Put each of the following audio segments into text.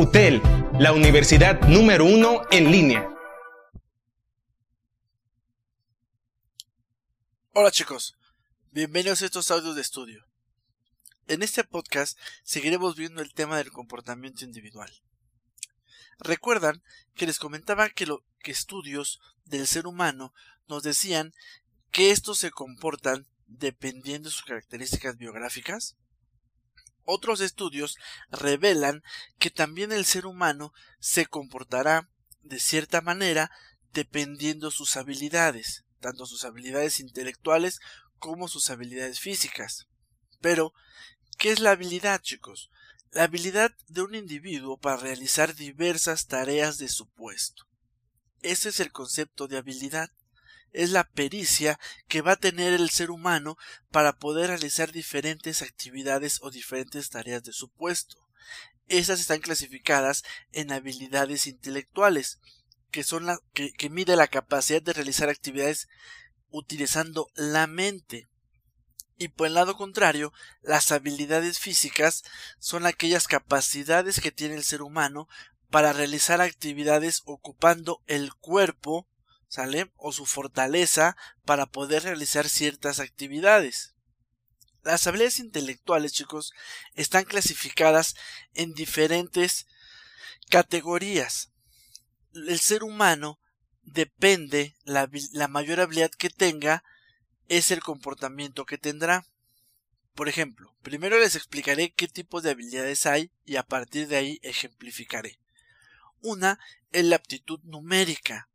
UTEL, la universidad número uno en línea. Hola chicos, bienvenidos a estos audios de estudio. En este podcast seguiremos viendo el tema del comportamiento individual. Recuerdan que les comentaba que, lo, que estudios del ser humano nos decían que estos se comportan dependiendo de sus características biográficas. Otros estudios revelan que también el ser humano se comportará de cierta manera dependiendo sus habilidades, tanto sus habilidades intelectuales como sus habilidades físicas. Pero, ¿qué es la habilidad, chicos? La habilidad de un individuo para realizar diversas tareas de su puesto. Ese es el concepto de habilidad es la pericia que va a tener el ser humano para poder realizar diferentes actividades o diferentes tareas de su puesto. Esas están clasificadas en habilidades intelectuales, que son la que, que mide la capacidad de realizar actividades utilizando la mente. Y por el lado contrario, las habilidades físicas son aquellas capacidades que tiene el ser humano para realizar actividades ocupando el cuerpo ¿sale? O su fortaleza para poder realizar ciertas actividades. Las habilidades intelectuales, chicos, están clasificadas en diferentes categorías. El ser humano depende, la, la mayor habilidad que tenga es el comportamiento que tendrá. Por ejemplo, primero les explicaré qué tipos de habilidades hay y a partir de ahí ejemplificaré. Una es la aptitud numérica.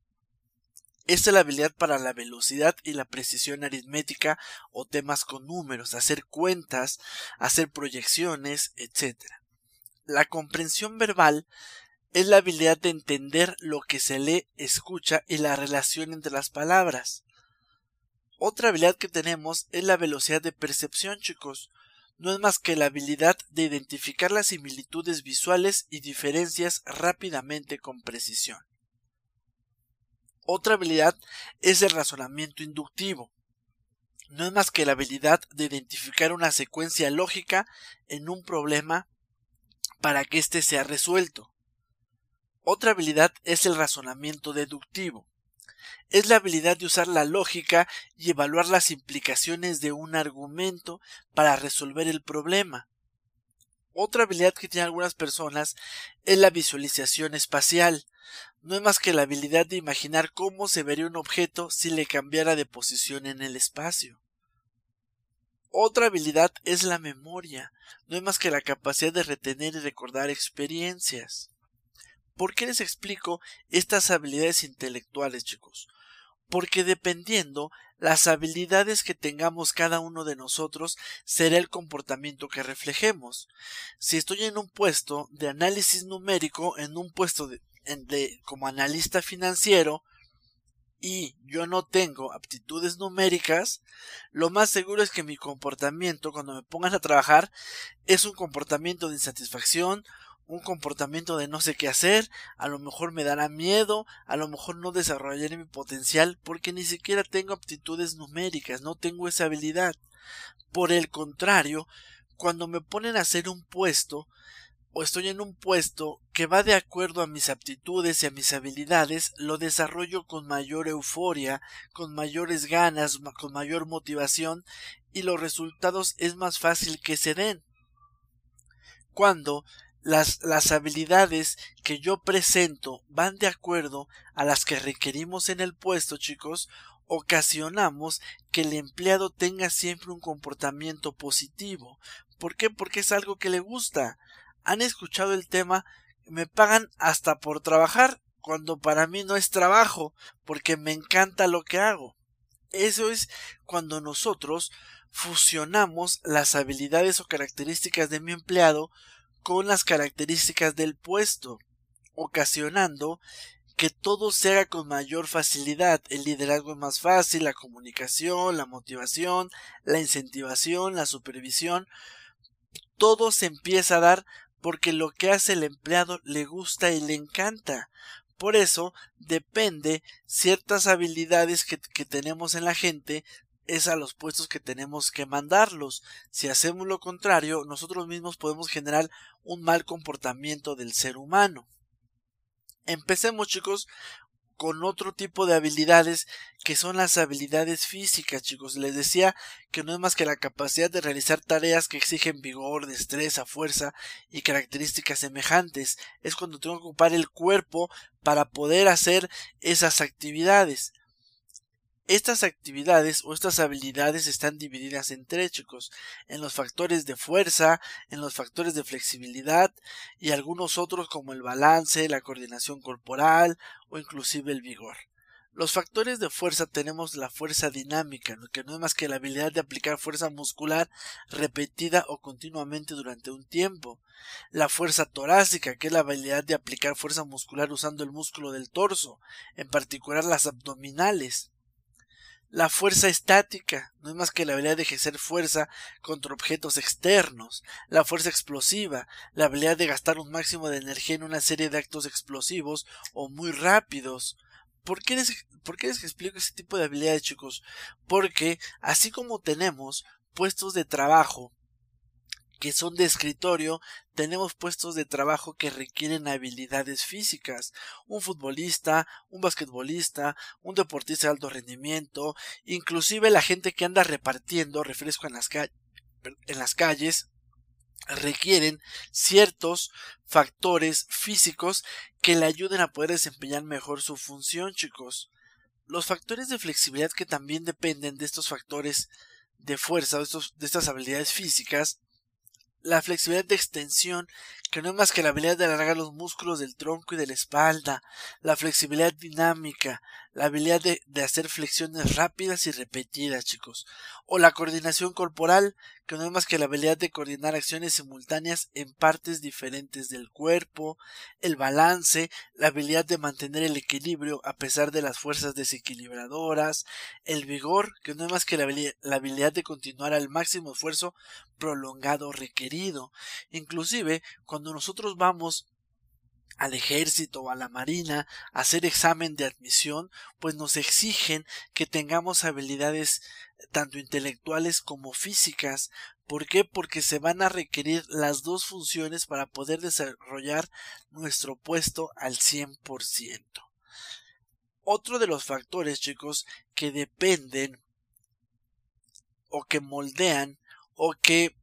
Esta es la habilidad para la velocidad y la precisión aritmética o temas con números, hacer cuentas, hacer proyecciones, etc. La comprensión verbal es la habilidad de entender lo que se lee, escucha y la relación entre las palabras. Otra habilidad que tenemos es la velocidad de percepción, chicos. No es más que la habilidad de identificar las similitudes visuales y diferencias rápidamente con precisión. Otra habilidad es el razonamiento inductivo. No es más que la habilidad de identificar una secuencia lógica en un problema para que éste sea resuelto. Otra habilidad es el razonamiento deductivo. Es la habilidad de usar la lógica y evaluar las implicaciones de un argumento para resolver el problema. Otra habilidad que tienen algunas personas es la visualización espacial no es más que la habilidad de imaginar cómo se vería un objeto si le cambiara de posición en el espacio. Otra habilidad es la memoria, no es más que la capacidad de retener y recordar experiencias. ¿Por qué les explico estas habilidades intelectuales, chicos? Porque dependiendo las habilidades que tengamos cada uno de nosotros será el comportamiento que reflejemos. Si estoy en un puesto de análisis numérico, en un puesto de, de, como analista financiero y yo no tengo aptitudes numéricas, lo más seguro es que mi comportamiento cuando me pongan a trabajar es un comportamiento de insatisfacción, un comportamiento de no sé qué hacer, a lo mejor me dará miedo, a lo mejor no desarrollaré mi potencial porque ni siquiera tengo aptitudes numéricas, no tengo esa habilidad. Por el contrario, cuando me ponen a hacer un puesto, o estoy en un puesto que va de acuerdo a mis aptitudes y a mis habilidades, lo desarrollo con mayor euforia, con mayores ganas, con mayor motivación y los resultados es más fácil que se den. Cuando las, las habilidades que yo presento van de acuerdo a las que requerimos en el puesto, chicos, ocasionamos que el empleado tenga siempre un comportamiento positivo. ¿Por qué? Porque es algo que le gusta han escuchado el tema me pagan hasta por trabajar cuando para mí no es trabajo porque me encanta lo que hago. Eso es cuando nosotros fusionamos las habilidades o características de mi empleado con las características del puesto, ocasionando que todo se haga con mayor facilidad. El liderazgo es más fácil, la comunicación, la motivación, la incentivación, la supervisión, todo se empieza a dar porque lo que hace el empleado le gusta y le encanta. Por eso depende ciertas habilidades que, tenemos en la gente es a los puestos que tenemos que mandarlos. Si hacemos lo contrario, nosotros mismos podemos generar un mal comportamiento del ser humano. Empecemos chicos con otro tipo de habilidades que son las habilidades físicas, chicos. Les decía que no es más que la capacidad de realizar tareas que exigen vigor, destreza, fuerza y características semejantes. Es cuando tengo que ocupar el cuerpo para poder hacer esas actividades. Estas actividades o estas habilidades están divididas en tres, chicos, en los factores de fuerza, en los factores de flexibilidad y algunos otros como el balance, la coordinación corporal o inclusive el vigor. Los factores de fuerza tenemos la fuerza dinámica, que no es más que la habilidad de aplicar fuerza muscular repetida o continuamente durante un tiempo. La fuerza torácica, que es la habilidad de aplicar fuerza muscular usando el músculo del torso, en particular las abdominales. La fuerza estática no es más que la habilidad de ejercer fuerza contra objetos externos. La fuerza explosiva, la habilidad de gastar un máximo de energía en una serie de actos explosivos o muy rápidos. ¿Por qué, les, ¿Por qué les explico ese tipo de habilidades, chicos? Porque así como tenemos puestos de trabajo que son de escritorio, tenemos puestos de trabajo que requieren habilidades físicas. Un futbolista, un basquetbolista, un deportista de alto rendimiento, inclusive la gente que anda repartiendo refresco en las, calles, requieren ciertos factores físicos que le ayuden a poder desempeñar mejor su función, chicos. Los factores de flexibilidad que también dependen de estos factores de fuerza, de, de estas habilidades físicas, la flexibilidad de extensión, que no es más que la habilidad de alargar los músculos del tronco y de la espalda, la flexibilidad dinámica, la habilidad de, hacer flexiones rápidas y repetidas, chicos, o la coordinación corporal, que no es más que la habilidad de coordinar acciones simultáneas en partes diferentes del cuerpo, el balance, la habilidad de mantener el equilibrio a pesar de las fuerzas desequilibradoras, el vigor, que no es más que la, la habilidad de continuar al máximo esfuerzo prolongado requerido. Inclusive, cuando nosotros vamos al ejército o a la marina hacer examen de admisión, pues nos exigen que tengamos habilidades tanto intelectuales como físicas. ¿Por qué? Porque se van a requerir las dos funciones para poder desarrollar nuestro puesto al 100%. Otro de los factores, chicos, que dependen o que moldean o que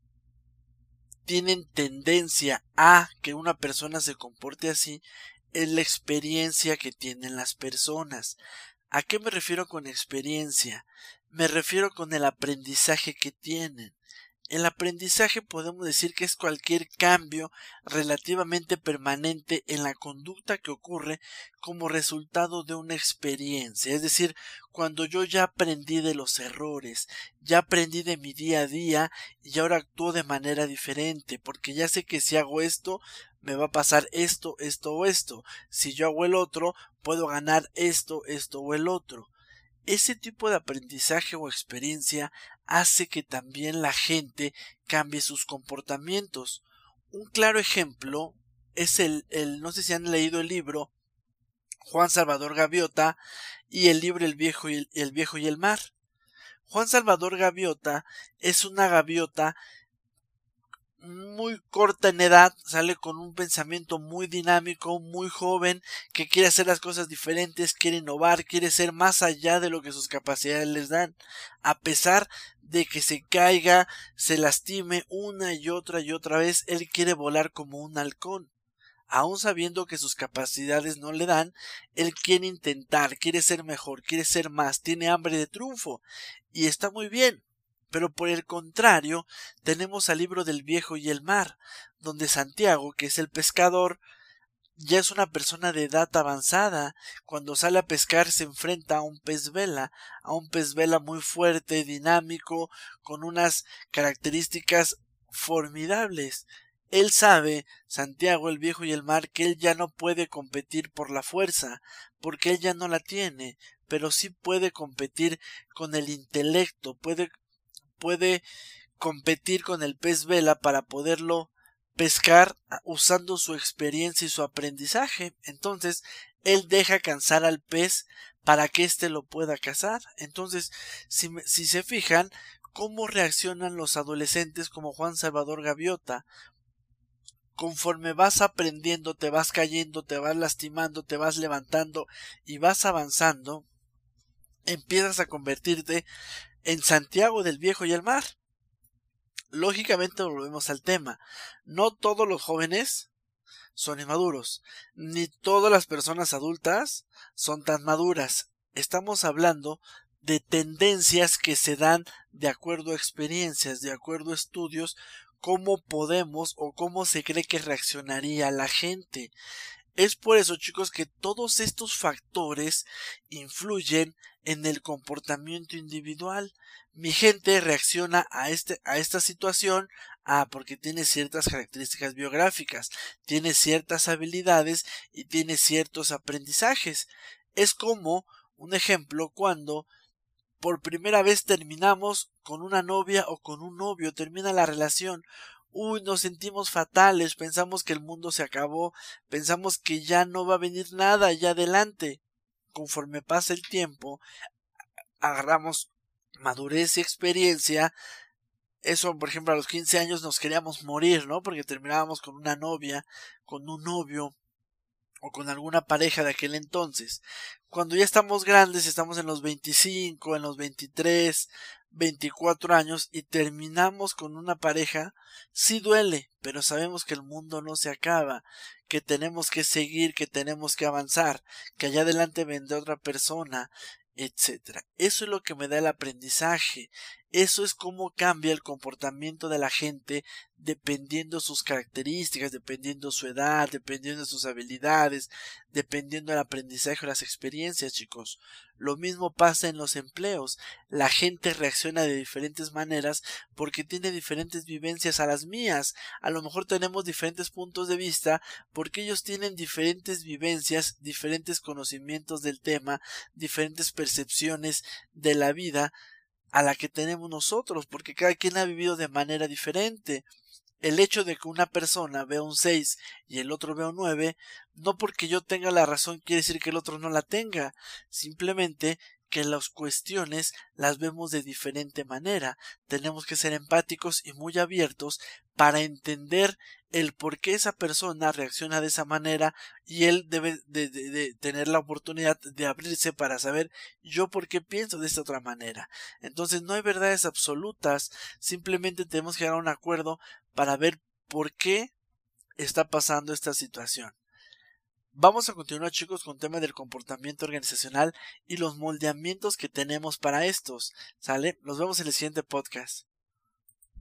tienen tendencia a que una persona se comporte así es la experiencia que tienen las personas. ¿A qué me refiero con experiencia? Me refiero con el aprendizaje que tienen. El aprendizaje podemos decir que es cualquier cambio relativamente permanente en la conducta que ocurre como resultado de una experiencia. Es decir, cuando yo ya aprendí de los errores, ya aprendí de mi día a día y ahora actúo de manera diferente, porque ya sé que si hago esto, me va a pasar esto, esto o esto. Si yo hago el otro, puedo ganar esto, esto o el otro. Ese tipo de aprendizaje o experiencia hace que también la gente cambie sus comportamientos. Un claro ejemplo es el, el no sé si han leído el libro Juan Salvador Gaviota y el libro El viejo y el, el viejo y el mar. Juan Salvador Gaviota es una gaviota muy corta en edad, sale con un pensamiento muy dinámico, muy joven, que quiere hacer las cosas diferentes, quiere innovar, quiere ser más allá de lo que sus capacidades les dan, a pesar de que se caiga, se lastime una y otra y otra vez, él quiere volar como un halcón. Aun sabiendo que sus capacidades no le dan, él quiere intentar, quiere ser mejor, quiere ser más, tiene hambre de triunfo, y está muy bien pero por el contrario, tenemos al libro del viejo y el mar, donde Santiago, que es el pescador, ya es una persona de edad avanzada. Cuando sale a pescar se enfrenta a un pez vela, a un pez vela muy fuerte, dinámico, con unas características formidables. Él sabe, Santiago el viejo y el mar, que él ya no puede competir por la fuerza, porque él ya no la tiene, pero sí puede competir con el intelecto, puede puede competir con el pez vela para poderlo pescar usando su experiencia y su aprendizaje. Entonces, él deja cansar al pez para que éste lo pueda cazar. Entonces, si, si se fijan, cómo reaccionan los adolescentes como Juan Salvador Gaviota. Conforme vas aprendiendo, te vas cayendo, te vas lastimando, te vas levantando y vas avanzando, empiezas a convertirte en Santiago del Viejo y el Mar. Lógicamente volvemos al tema. No todos los jóvenes son inmaduros, ni todas las personas adultas son tan maduras. Estamos hablando de tendencias que se dan de acuerdo a experiencias, de acuerdo a estudios, cómo podemos o cómo se cree que reaccionaría la gente. Es por eso, chicos, que todos estos factores influyen en el comportamiento individual. Mi gente reacciona a este, a esta situación, ah, porque tiene ciertas características biográficas, tiene ciertas habilidades y tiene ciertos aprendizajes. Es como un ejemplo cuando por primera vez terminamos con una novia o con un novio, termina la relación. Uy, nos sentimos fatales, pensamos que el mundo se acabó, pensamos que ya no va a venir nada ya adelante. Conforme pasa el tiempo, agarramos madurez y experiencia. Eso, por ejemplo, a los 15 años nos queríamos morir, ¿no? Porque terminábamos con una novia, con un novio, o con alguna pareja de aquel entonces. Cuando ya estamos grandes, estamos en los 25, en los 23, 24 años y terminamos con una pareja, sí duele, pero sabemos que el mundo no se acaba, que tenemos que seguir, que tenemos que avanzar, que allá adelante vendrá otra persona, etcétera. Eso es lo que me da el aprendizaje. Eso es cómo cambia el comportamiento de la gente dependiendo sus características, dependiendo su edad, dependiendo de sus habilidades, dependiendo del aprendizaje o las experiencias, chicos. Lo mismo pasa en los empleos. La gente reacciona de diferentes maneras porque tiene diferentes vivencias a las mías. A lo mejor tenemos diferentes puntos de vista porque ellos tienen diferentes vivencias, diferentes conocimientos del tema, diferentes percepciones de la vida a la que tenemos nosotros, porque cada quien ha vivido de manera diferente. El hecho de que una persona vea un 6 y el otro vea un 9, no porque yo tenga la razón quiere decir que el otro no la tenga, simplemente que las cuestiones las vemos de diferente manera. Tenemos que ser empáticos y muy abiertos para entender el por qué esa persona reacciona de esa manera y él debe de, tener la oportunidad de abrirse para saber yo por qué pienso de esta otra manera. Entonces no hay verdades absolutas, simplemente tenemos que llegar a un acuerdo para ver por qué está pasando esta situación. Vamos a continuar chicos con el tema del comportamiento organizacional y los moldeamientos que tenemos para estos. ¿Sale? Nos vemos en el siguiente podcast.